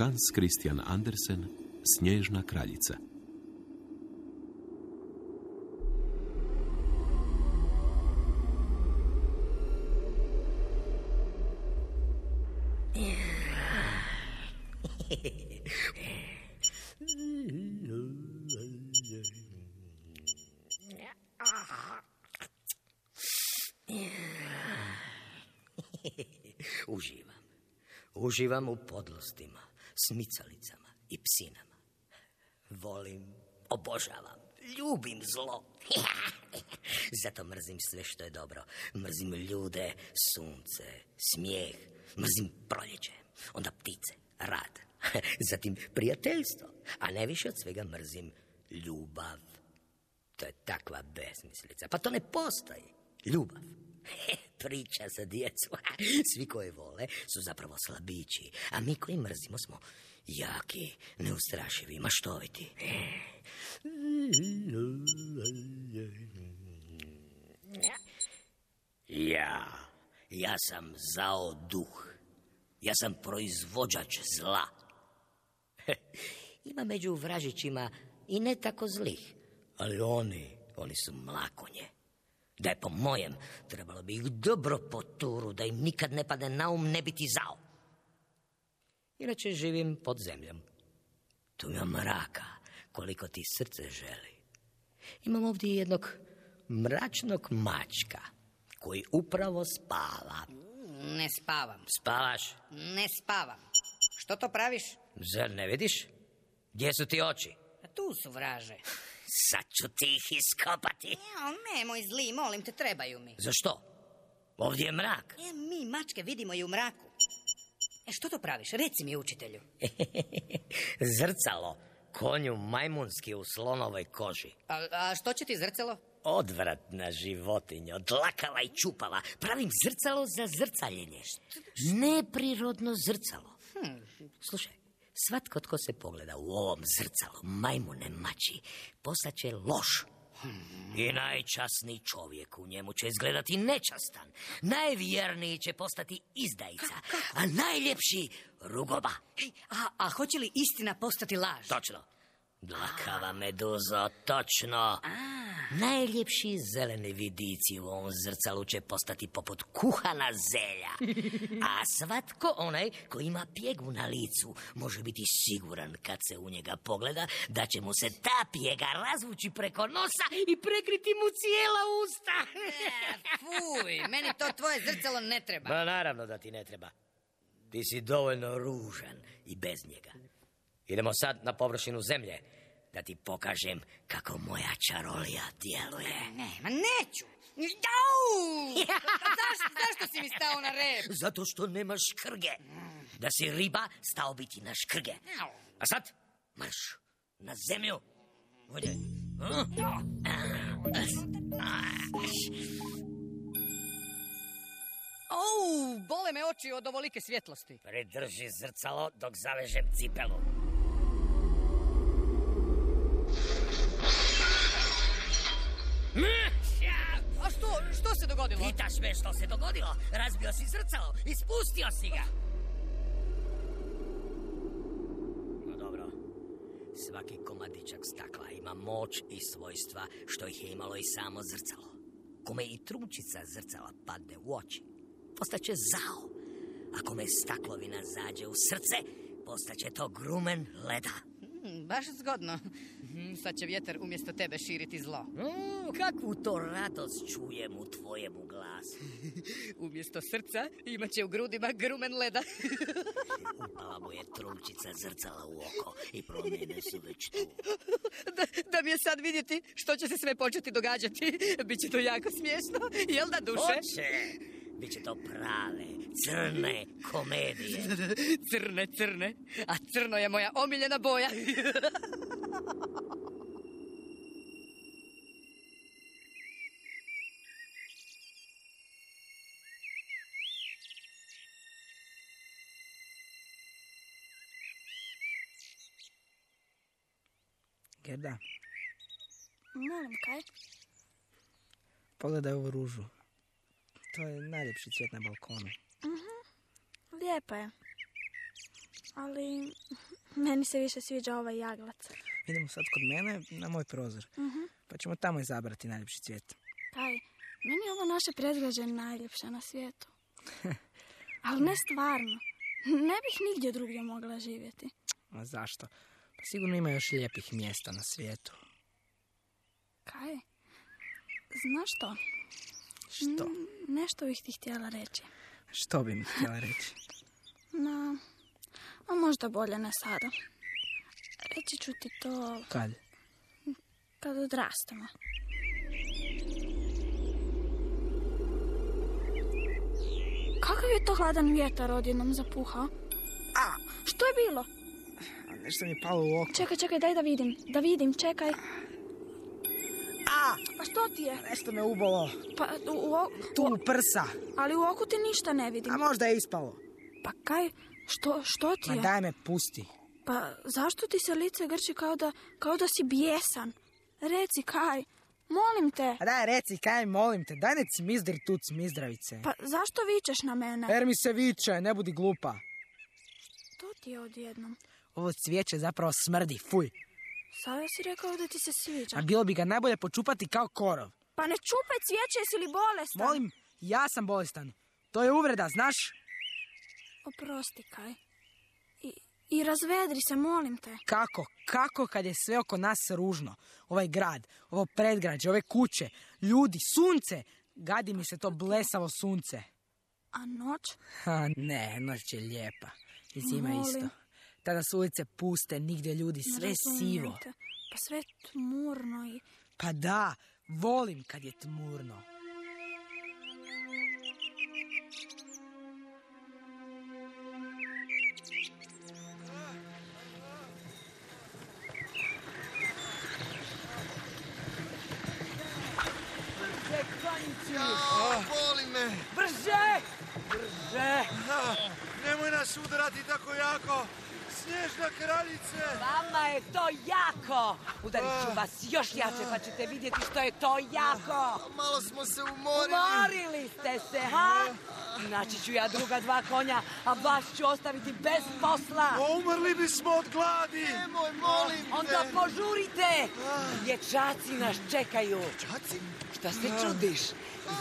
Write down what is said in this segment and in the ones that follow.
Hans Christian Andersen, Snježna kraljica. Uživam. Uživam u podlostima, smicalicama i psinama. Volim, obožavam, ljubim zlo. Zato mrzim sve što je dobro. Mrzim ljude, sunce, smijeh, mrzim proljeće, onda ptice, rad. Zatim prijateljstvo, a najviše od svega mrzim ljubav. To je takva besmislica. Pa to ne postoji. Ljubav. Priča za djecu. Svi koji vole su zapravo slabići, a mi koji mrzimo smo jaki, neustrašivi, maštoviti. Ja, ja sam zao duh. Ja sam proizvođač zla. Ima među vražićima i ne tako zlih, ali oni, oni su mlakonje. Da je po mojem, trebalo bi ih dobro po turu, da im nikad ne pade na um ne biti zao. Inače živim pod zemljom. Tu ima mraka, koliko ti srce želi. Imam ovdje jednog mračnog mačka, koji upravo spava. Ne spavam. Spavaš? Ne spavam. Što to praviš? Zar ne vidiš? Gdje su ti oči? A tu su vraže. Sad ću ti ih iskopati. Ja, nemoj zli, molim te, trebaju mi. Za što? Ovdje je mrak. E, mi mačke vidimo i u mraku. E, što to praviš? Reci mi, učitelju. Zrcalo. Konju majmunski u slonovoj koži. A, a što će ti zrcalo? Odvratna životinja, dlakava i čupava. Pravim zrcalo za zrcaljenje. Neprirodno zrcalo. Slušaj, svatko tko se pogleda u ovom zrcalu majmune mači, postaće loš. I najčasniji čovjek u njemu će izgledati nečastan. Najvjerniji će postati izdajica, a najljepši rugoba. Ej, a, a hoće li istina postati laž? Točno. Dlakava meduzo, točno. Najljepši zeleni vidici u ovom zrcalu će postati poput kuhana zelja. A svatko onaj ko ima pjegu na licu može biti siguran kad se u njega pogleda da će mu se ta pjega razvući preko nosa i prekriti mu cijela usta. E, fuj, meni to tvoje zrcalo ne treba. Ma naravno da ti ne treba. Ti si dovoljno ružan i bez njega. Idemo sad na površinu zemlje da ti pokažem kako moja čarolija djeluje. Ne, ma neću. Jau! zašto, zašto si mi stao na rep? Zato što nemaš škrge. Da si riba, stao bi ti na škrge. A sad, marš na zemlju. Ovdje. Au, bole me oči od ovolike svjetlosti. Pridrži zrcalo dok zavežem cipelu. A što, što se dogodilo? Pitaš me što se dogodilo? Razbio si zrcalo, ispustio si ga. No dobro, svaki komadičak stakla ima moć i svojstva što ih je imalo i samo zrcalo. Kome i trunčica zrcala padne u oči, postaće zao. A kome staklovina zađe u srce, postaće to grumen leda. Hmm, baš zgodno. Hmm, Sad će vjetar umjesto tebe širiti zlo. Mm, kakvu to radost čujem u tvojemu glasu. Umjesto srca imat će u grudima grumen leda. Upala mu je trunčica zrcala u oko i promjene su već tu. da, da mi je sad vidjeti što će se sve početi događati. Biće to jako smiješno, jel da duše? Hoće! Biće to prave, crne komedije. Crne, crne. A crno je moja omiljena boja. Gerda, Molim, kaj? pogledaj ovu ružu. To je najljepši cvijet na balkonu. Lijepa je. ali meni se više sviđa ovaj jaglac. Idemo sad kod mene na moj prozor. Pa ćemo tamo izabrati najljepši cvijet. Kaj, meni je ovo naše predgrađe najljepše na svijetu. Ali ne stvarno. Ne bih nigdje drugdje mogla živjeti. A zašto? Pa sigurno ima još lijepih mjesta na svijetu. Kaj? Znaš što? Što? N- nešto bih ti htjela reći. Što bi mi htjela reći? No, a možda bolje ne sada. Reći ću ti to Kad? kad odrastemo. Kakav je to hladan vjetar odjednom zapuhao? A, što je bilo? Nešto mi je palo u oko. Čekaj, čekaj, daj da vidim. Da vidim, čekaj. A! Pa što ti je? Nešto me ubolo. Pa, u, u, Tu u prsa. ali u oku ti ništa ne vidim. A možda je ispalo. Pa kaj, što, što ti Ma je? daj me pusti. Pa zašto ti se lice grči kao da, kao da si bijesan? Reci kaj, molim te. A daj reci, kaj molim te, daj ne cimizdri tu cimizdravice. Pa zašto vičeš na mene? Jer mi se viče, ne budi glupa. To ti je odjednom. Ovo cvijeće zapravo smrdi, fuj. Sada si rekao da ti se sviđa. A bilo bi ga najbolje počupati kao korov. Pa ne čupaj cvijeće, jesi li bolestan? Molim, ja sam bolestan. To je uvreda, znaš? Oprosti, kaj. I, I razvedri se, molim te. Kako, kako kad je sve oko nas ružno? Ovaj grad, ovo predgrađe, ove kuće, ljudi, sunce. Gadi mi se to blesavo sunce. A noć? Ha, ne, noć je lijepa. I zima Molim. isto. Tada su ulice puste, nigdje ljudi, sve sivo. Pa sve tmurno i... Pa da, volim kad je tmurno. Kraljice. Vama je to jako! Udarit ću vas još jače pa ćete vidjeti što je to jako! Malo smo se umorili. Umorili ste se, ha? Naći ću ja druga dva konja, a vas ću ostaviti bez posla. Umrli bismo od gladi. Nemoj, molim te. Onda požurite! Dječaci nas čekaju. Čaci? Šta se čudiš?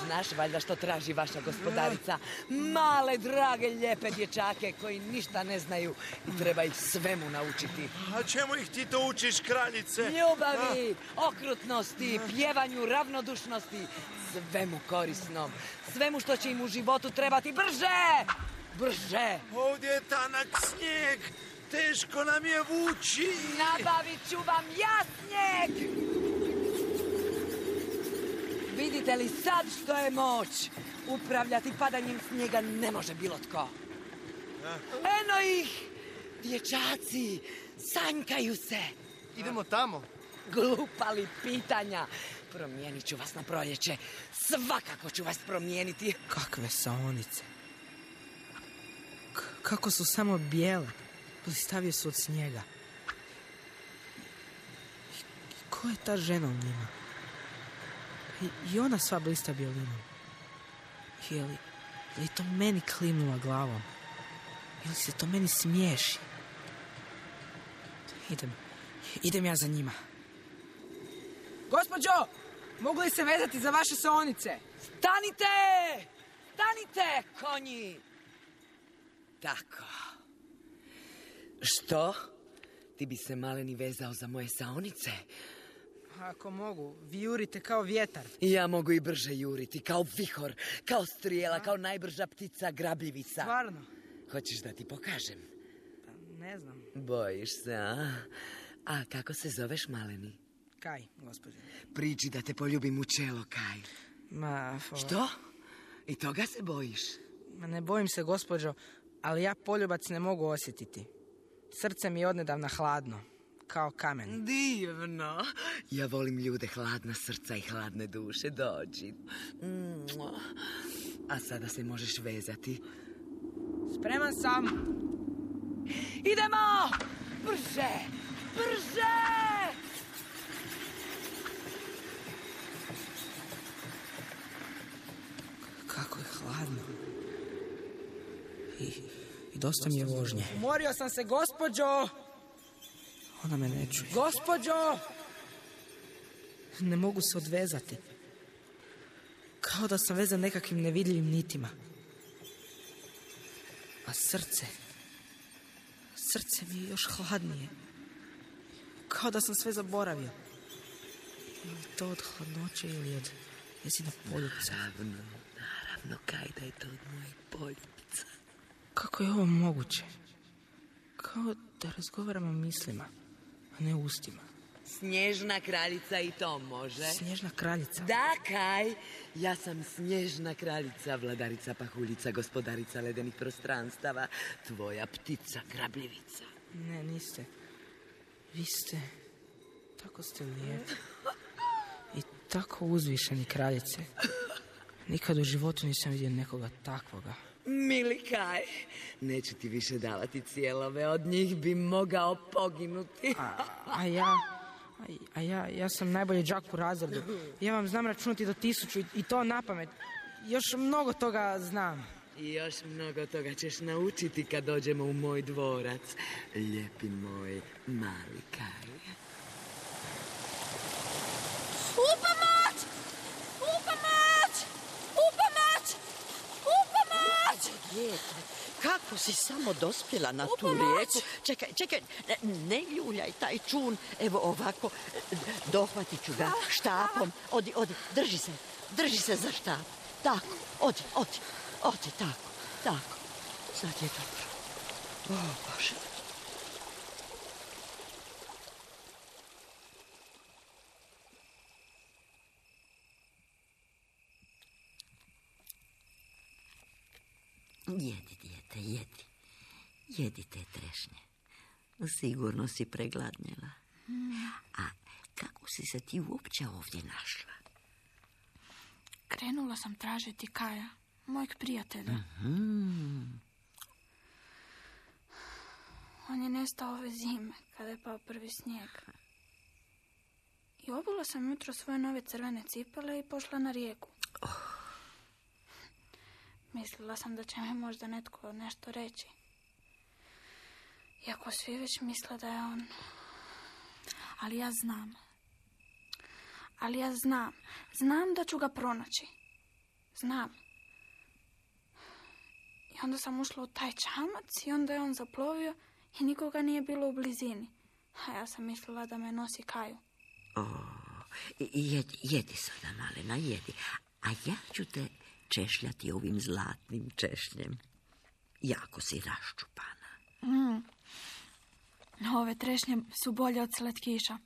Znaš valjda što traži vaša gospodarica? Male, drage, lijepe dječake koji ništa ne znaju i treba ih svemu naučiti. A čemu ih ti to učiš, kraljice? Ljubavi, okrutnosti, pjevanju, ravnodušnosti, svemu korisnom, svemu što će im u životu trebati brže! Brže! Ovdje je tanak snijeg. Teško nam je vući. Nabavit ću vam ja snijeg! Vidite li sad što je moć? Upravljati padanjem snijega ne može bilo tko. Eno ih! Dječaci, sanjkaju se. Idemo tamo. Glupali pitanja. Promijenit ću vas na proljeće. Svakako ću vas promijeniti. Kakve saonice. K- kako su samo bijele. Blistavije su od snijega. I ko je ta žena u njima? I, ona sva blista bijelinom. Je li, je li to meni klimnula glavom? Ili se to meni smiješi? Idem, idem ja za njima. Gospođo, mogu li se vezati za vaše saonice? Stanite! Stanite, konji! Tako. Što? Ti bi se maleni vezao za moje saonice? Ako mogu, vi jurite kao vjetar. Ja mogu i brže juriti, kao vihor, kao strijela, kao najbrža ptica grabljivica. Stvarno? Hoćeš da ti pokažem? Pa, ne znam. Bojiš se, a? A kako se zoveš, maleni? Kaj, gospođo? Priđi da te poljubim u čelo, Kaj. Ma, fo- Što? I toga se bojiš? Ma ne bojim se, gospođo, ali ja poljubac ne mogu osjetiti. Srce mi je odnedavna hladno, kao kamen. Divno. Ja volim ljude hladna srca i hladne duše. Dođi. A sada se možeš vezati. Spreman sam. Idemo! Brže! Brže! Kako je hladno. I, I dosta mi je vožnje. Umorio sam se, gospođo! Ona me ne čuje. Gospođo! Ne mogu se odvezati. Kao da sam vezan nekakvim nevidljivim nitima. A srce... Srce mi je još hladnije. Kao da sam sve zaboravio. Je li to od hladnoće ili od njezina poljubica? Naravno, naravno, kaj da je to od moje poljubica. Kako je ovo moguće? Kao da razgovaramo mislima, a ne ustima. Snježna kraljica i to može. Snježna kraljica. Da, Kaj, ja sam snježna kraljica, vladarica pahuljica, gospodarica ledenih prostranstava, tvoja ptica, grabljivica. Ne, niste. Vi ste... Tako ste lijepi. I tako uzvišeni kraljice. Nikad u životu nisam vidio nekoga takvoga. Mili Kaj, neću ti više davati cijelove, od njih bi mogao poginuti. A, a ja... A, a ja, ja sam najbolji džak u razredu. Ja vam znam računati do tisuću i, i to na pamet. Još mnogo toga znam. I još mnogo toga ćeš naučiti kad dođemo u moj dvorac. Lijepi moj mali Kaj. Upamać! Dijete, kako si samo dospjela na tu rijeku? Čekaj, čekaj, ne, ne ljuljaj taj čun. Evo ovako, dohvatit ću ga štapom. Odi, odi, drži se, drži se za štap. Tako, odi, odi, odi, tako, tako. Sad je dobro. O, Bože. Jedi, dijete, jedi. Jedi te trešnje. Sigurno si pregladnjela. A kako si se ti uopće ovdje našla? Krenula sam tražiti Kaja, mojeg prijatelja. On je nestao ove zime, kada je pao prvi snijeg. I obula sam jutro svoje nove crvene cipele i pošla na rijeku. Mislila sam da će mi možda netko nešto reći. Iako svi već misle da je on... Ali ja znam. Ali ja znam. Znam da ću ga pronaći. Znam. I onda sam ušla u taj čamac i onda je on zaplovio i nikoga nije bilo u blizini. A ja sam mislila da me nosi Kaju. O, jedi, jedi sada, malena, jedi. A ja ću te češljati ovim zlatnim češnjem. Jako si raščupana. Ove trešnje su bolje od slatkiša.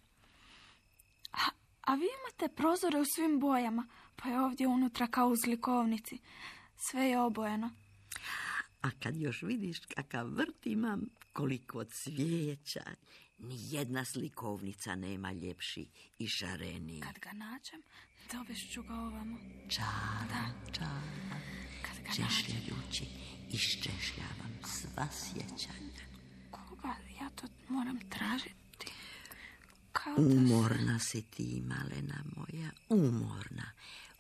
A, a vi imate prozore u svim bojama, pa je ovdje unutra kao u zlikovnici. Sve je obojeno. A kad još vidiš kakav vrt imam, koliko cvijeća, ni jedna slikovnica nema ljepši i šareniji. Kad ga nađem, dovest ću ga ovamo. Čara, čara, Kad ga češljajući, iščešljavam sva sjećanja. Koga ja to moram tražiti? Kao Umorna si ti, malena moja, umorna.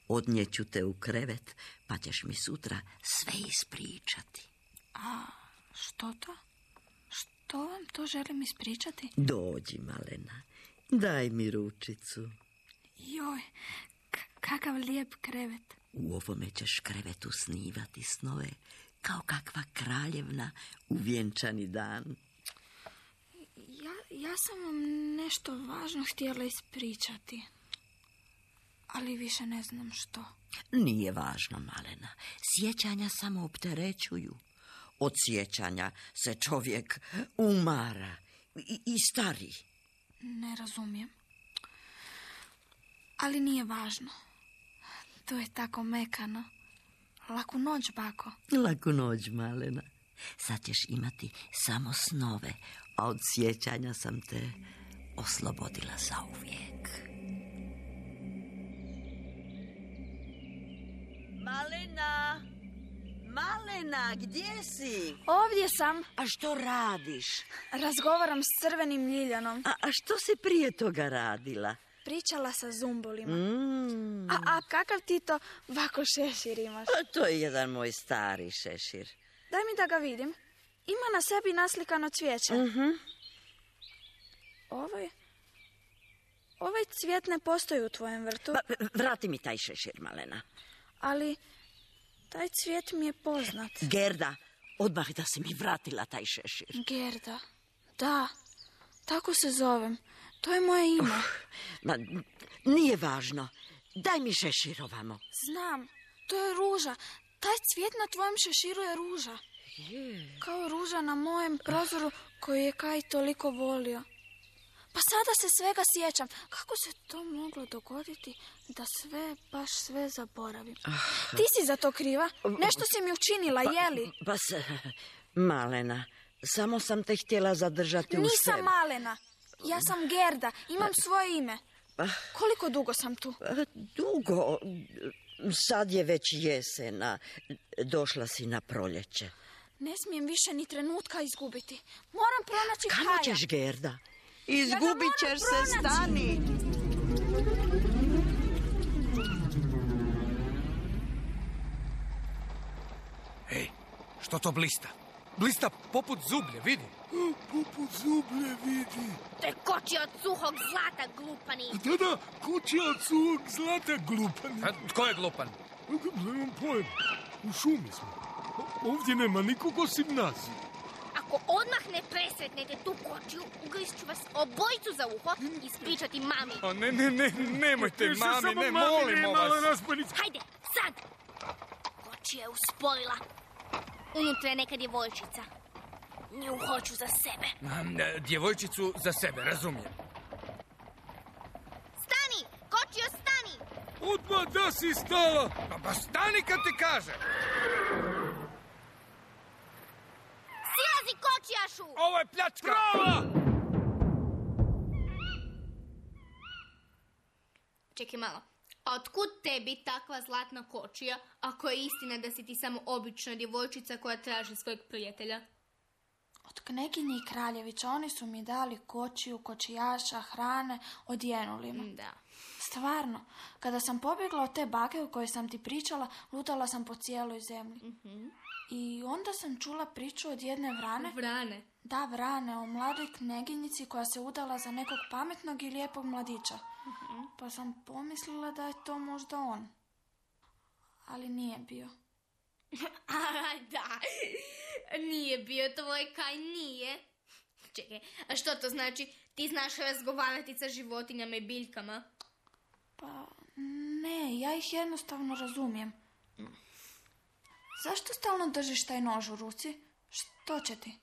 Odnjeću te u krevet, pa ćeš mi sutra sve ispričati. A što to? Što vam to želim ispričati? Dođi, malena, daj mi ručicu. Joj, k- kakav lijep krevet. U ovome ćeš krevetu snivati snove, kao kakva kraljevna u vjenčani dan. Ja, ja sam vam nešto važno htjela ispričati. Ali više ne znam što. Nije važno, malena. Sjećanja samo opterećuju. Od sjećanja se čovjek umara i, i stari. Ne razumijem. Ali nije važno. To je tako mekano. Laku noć, bako. Laku noć, malena. Sad ćeš imati samo snove, a od sjećanja sam te oslobodila zauvijek. Malena! Malena, gdje si? Ovdje sam. A što radiš? Razgovaram s crvenim ljiljanom. A, a što si prije toga radila? Pričala sa zumbolima. Mm, A, a kakav ti to vako šešir imaš? a to je jedan moj stari šešir. Daj mi da ga vidim. Ima na sebi naslikano cvijeće. Mhm. Ovaj... Ovaj cvijet ne postoji u tvojem vrtu, Pa, vrati mi taj šešir, Malena. ali taj cvijet mi je poznat. Gerda, odmah da si mi vratila taj šešir. Gerda. Da, tako se zovem. To je moje ime. Ma, nije važno. Daj mi šešir ovamo. Znam, to je ruža. Taj cvijet na tvojem šeširu je ruža. Kao ruža na mojem prozoru koju je Kaj toliko volio. Pa sada se svega sjećam. Kako se to moglo dogoditi da sve, baš sve zaboravim? Ti si za to kriva. Nešto si mi učinila, jeli? Pa se, Malena, samo sam te htjela zadržati u Nisam sebi. malena. Ja sam Gerda. Imam svoje ime. Koliko dugo sam tu? Pa, Dugo, sad je već jesena, došla si na proljeće. Ne smijem više ni trenutka izgubiti. Moram pronaći Kamo Kaja. ćeš, Gerda? Izgubit ćeš se, stani. Ej, što to blista? Blista poput zublje, vidi. Poput zublje, vidi. To je koči od suhog zlata, glupani. Da, da, kuća od suvog zlata glupani. A tko je glupan? Nemam pojma. U šumi smo. Ovdje nema nikog osim nas. Ako odmah ne presretnete tu kočiju, ugrizt ću vas obojicu za uho i ispričati mami. A ne, ne, ne, nemojte, Više mami, samo ne, mami molimo vas. Hajde, sad! Kočija je usporila. Unutra je neka djevojčica. Nju hoću za sebe. E, Djevojčicu za sebe, razumijem. Stani! Kočio, stani! Odmah da si stala. Pa, pa stani kad ti kažem. Ovo je pljačka. Čekaj malo. A otkud tebi takva zlatna kočija, ako je istina da si ti samo obična djevojčica koja traži svojeg prijatelja? Od kneginje i kraljevića oni su mi dali kočiju, kočijaša, hrane, odjenuli me. Da. Stvarno, kada sam pobjegla od te bake u kojoj sam ti pričala, lutala sam po cijeloj zemlji. I onda sam čula priču od jedne vrane, Vrane. Da vrane, o mladoj kneginjici koja se udala za nekog pametnog i lijepog mladića. Pa sam pomislila da je to možda on. Ali nije bio. A, da. Nije bio tvoj kaj nije. Čekaj, a što to znači? Ti znaš razgovarati sa životinjama i biljkama? Pa ne, ja ih jednostavno razumijem. Zašto stalno držiš taj nož u ruci? Što će ti?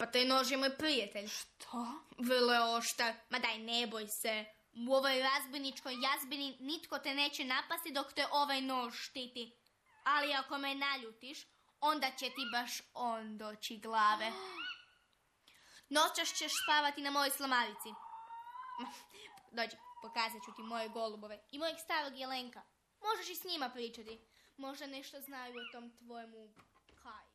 Pa taj nož je moj prijatelj. To? Vrlo je oštar. Ma daj, ne boj se. U ovoj razbojničkoj jazbini nitko te neće napasti dok te ovaj nož štiti. Ali ako me naljutiš, onda će ti baš on doći glave. Noćas ćeš spavati na mojoj slamarici. Dođi, pokazat ću ti moje golubove i mojeg starog jelenka. Možeš i s njima pričati. Možda nešto znaju o tom tvojemu Kaju.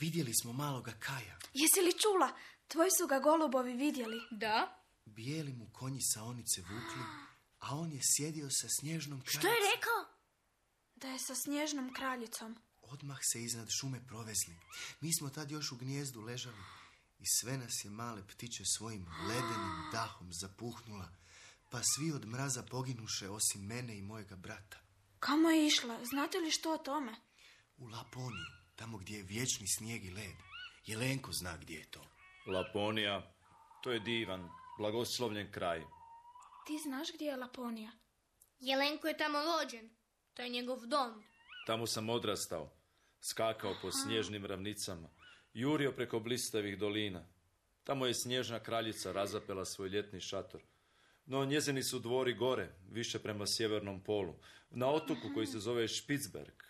Vidjeli smo maloga Kaja. Jesi li čula? Tvoji su ga golubovi vidjeli. Da? Bijeli mu konji saonice vukli, a on je sjedio sa snježnom kraljicom. Što je rekao? Da je sa snježnom kraljicom. Odmah se iznad šume provezli. Mi smo tad još u gnijezdu ležali i sve nas je male ptiće svojim ledenim dahom zapuhnula, pa svi od mraza poginuše osim mene i mojega brata. Kamo je išla? Znate li što o tome? U Laponiju, tamo gdje je vječni snijeg i led. Jelenko zna gdje je to. Laponija, to je divan, blagoslovljen kraj. Ti znaš gdje je Laponija? Jelenko je tamo rođen. To je njegov dom. Tamo sam odrastao, skakao po snježnim ravnicama, jurio preko blistavih dolina. Tamo je snježna kraljica razapela svoj ljetni šator. No njezini su dvori gore, više prema sjevernom polu, na otoku koji se zove Špicberg.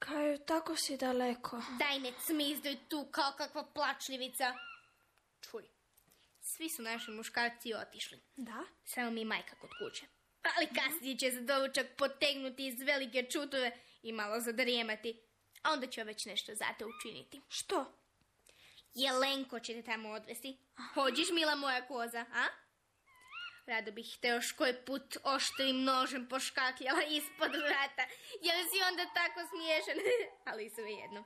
Kaju, tako si daleko. Daj ne cmizduj tu kao kakva plačljivica. Čuj, svi su naši muškarci otišli. Da? Samo mi majka kod kuće. Ali kasnije će se doručak potegnuti iz velike čutove i malo zadrijemati. A onda će već nešto za te učiniti. Što? Jelenko će te tamo odvesti. Hođiš, mila moja koza, a? Rado bih te još koji put oštrim nožem poškakljala ispod vrata, jer si onda tako smiješan, ali svejedno.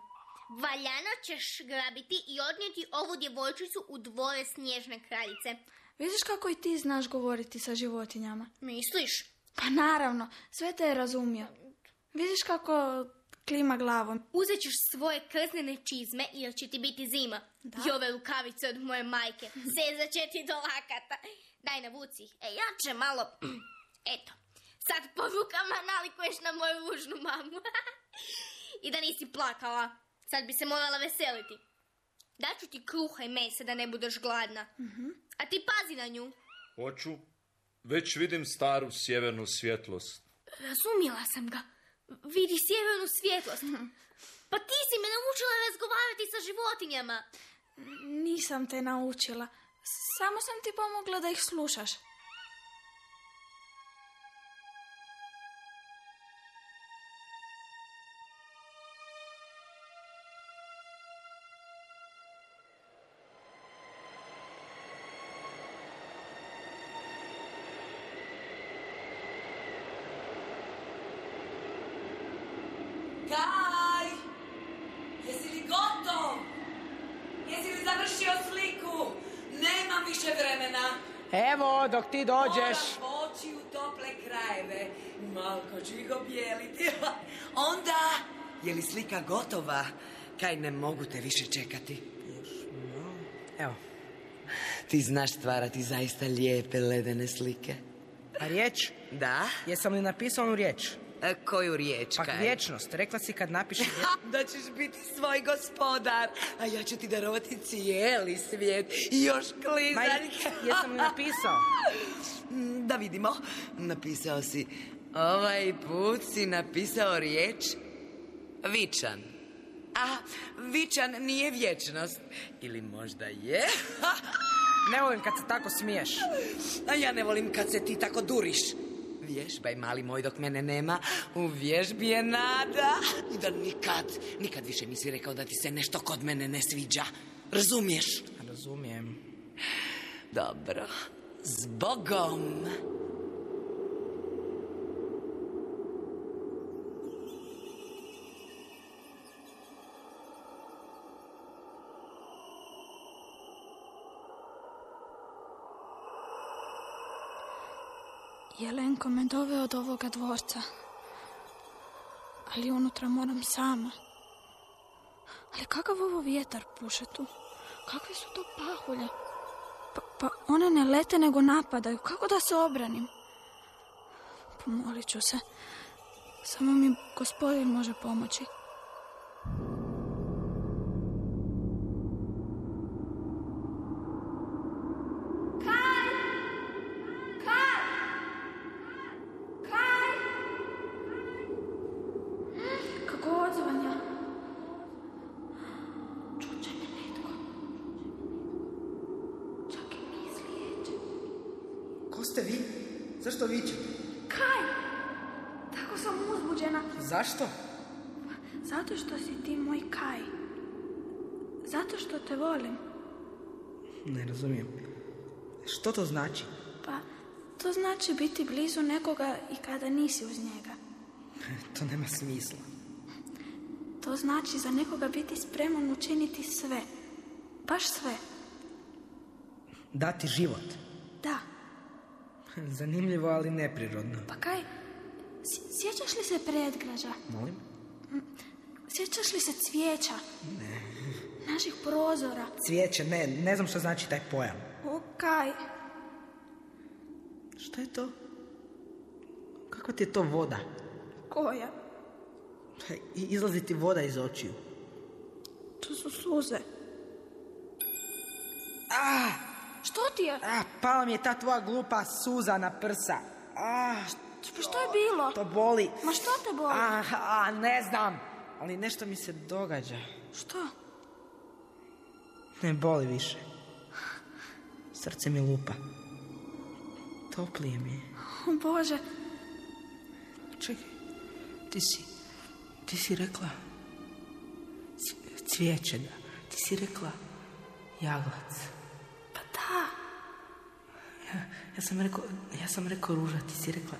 Valjano ćeš grabiti i odnijeti ovu djevojčicu u dvore snježne kraljice. Vidiš kako i ti znaš govoriti sa životinjama? Misliš? Pa naravno, sve te je razumio. Vidiš kako klima glavom. Uzet ćeš svoje krznene čizme jer će ti biti zima. I ove rukavice od moje majke. Sezat će ti do lakata. Daj navuci. E, ja će malo... Eto. Sad po rukama nalikuješ na moju ružnu mamu. I da nisi plakala. Sad bi se morala veseliti. Daću ti kruha i mesa da ne budeš gladna. A ti pazi na nju. Hoću. Već vidim staru sjevernu svjetlost. Razumjela sam ga. Vidi sjevernu svjetlost. Pa ti si me naučila razgovarati sa životinjama. Nisam te naučila. Σ' άμα σαν τύπο μου, κλατέ έχει λούσας. Dok ti dođeš. Moram poći u tople krajeve. Malko ću ih obijeliti. Onda, je li slika gotova? Kaj ne mogu te više čekati. Evo, Ti znaš stvarati zaista lijepe ledene slike. a riječ? Da? Jesam li napisao onu riječ? E, koju riječ, Pa Kaj? vječnost. Rekla si kad napišeš... da ćeš biti svoj gospodar, a ja ću ti darovati cijeli svijet i još klizaljke. jesam li napisao? Da vidimo. Napisao si, ovaj put si napisao riječ vičan. A, vičan nije vječnost. Ili možda je? Ne volim kad se tako smiješ. A ja ne volim kad se ti tako duriš. Vježbaj, mali moj, dok mene nema. U vježbi je nada. I da nikad, nikad više nisi rekao da ti se nešto kod mene ne sviđa. Razumiješ? Razumijem. Dobro. S Bogom. Jelenko me doveo do ovoga dvorca. Ali unutra moram sama. Ali kakav ovo vjetar puše tu? Kakve su to pahulje? Pa, pa one ne lete nego napadaju. Kako da se obranim? Pomolit ću se. Samo mi gospodin može pomoći. Kako odzvanja? Čuće me netko. Čak i mislijeće. Ko ste vi? Zašto vičete? Kaj? Tako sam uzbuđena. Zašto? Zato što si ti moj Kaj. Zato što te volim. Ne razumijem. Što to znači? Pa, to znači biti blizu nekoga i kada nisi uz njega. To nema smisla. To znači za nekoga biti spreman učiniti sve. Baš sve. Dati život. Zanimljivo, ali neprirodno. Pa kaj, sj- sjećaš li se predgrađa? Molim? Sjećaš li se cvijeća? Ne. Naših prozora? Cvijeće, ne, ne znam što znači taj pojam. O, kaj, Što je to? Kakva ti je to voda? koja? I- Izlazi ti voda iz očiju. To su suze. Ah, Što ti je? ah, pala mi je ta tvoja glupa suza na prsa. Ah, Pa što je bilo? to boli. Ma što te boli? Ah, ah, ne znam. Ali nešto mi se događa. Što? Ne boli više. Srce mi lupa. Toplije mi je. O Bože, Čekaj, ti si, ti si rekla cvijeće, da. Ti si rekla jaglac. Pa da. Ja sam rekao, ja sam rekao ruža, ti si rekla,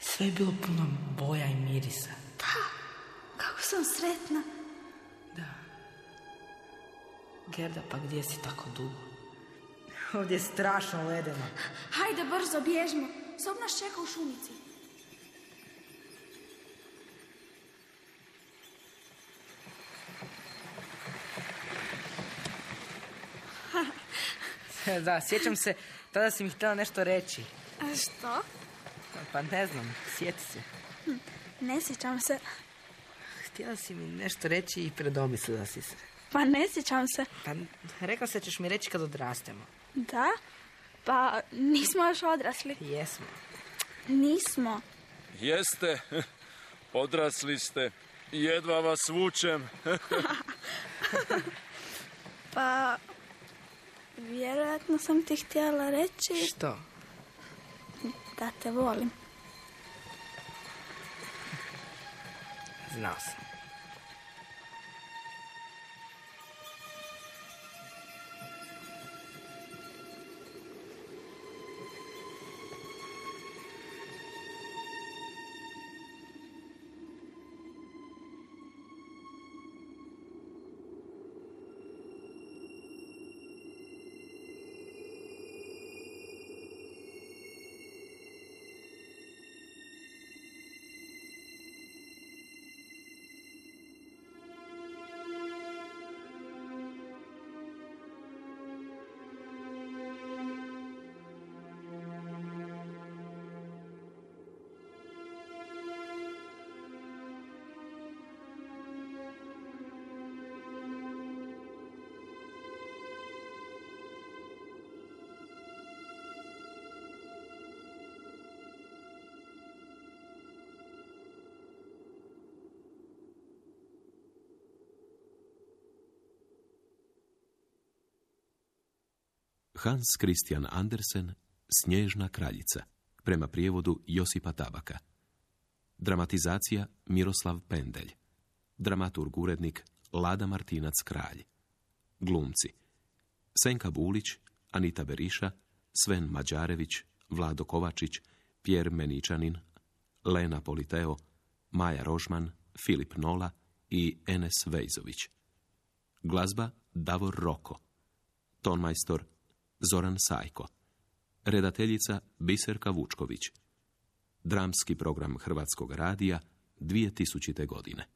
sve je bilo puno boja i mirisa. Kako sam sretna. Gerda, pa gdje si tako dugo? Ovdje je strašno ledeno. Hajde, brzo, bježmo. Sob nas čeka u šumici. da, sjećam se, tada si mi htjela nešto reći. A što? Pa ne znam, sjeti se. Ne sjećam se. Htjela si mi nešto reći i predomislila si se. Pa ne sjećam se. Pa rekla se ćeš mi reći kad odrastemo. Da? Pa nismo još odrasli. Jesmo. Nismo. Jeste, odrasli ste. Jedva vas vučem. Pa vjerojatno sam ti htjela reći Što? da te volim. Znao sam. Hans Christian Andersen, Snježna kraljica, prema prijevodu Josipa Tabaka. Dramatizacija Miroslav Pendelj. Dramaturg urednik Lada Martinac Kralj. Glumci Senka Bulić, Anita Beriša, Sven Mađarević, Vlado Kovačić, Pjer Meničanin, Lena Politeo, Maja Rožman, Filip Nola i Enes Vejzović. Glazba Davor Roko. Tonmajstor Zoran Sajko. Redateljica Biserka Vučković. Dramski program Hrvatskog radija 2000. godine.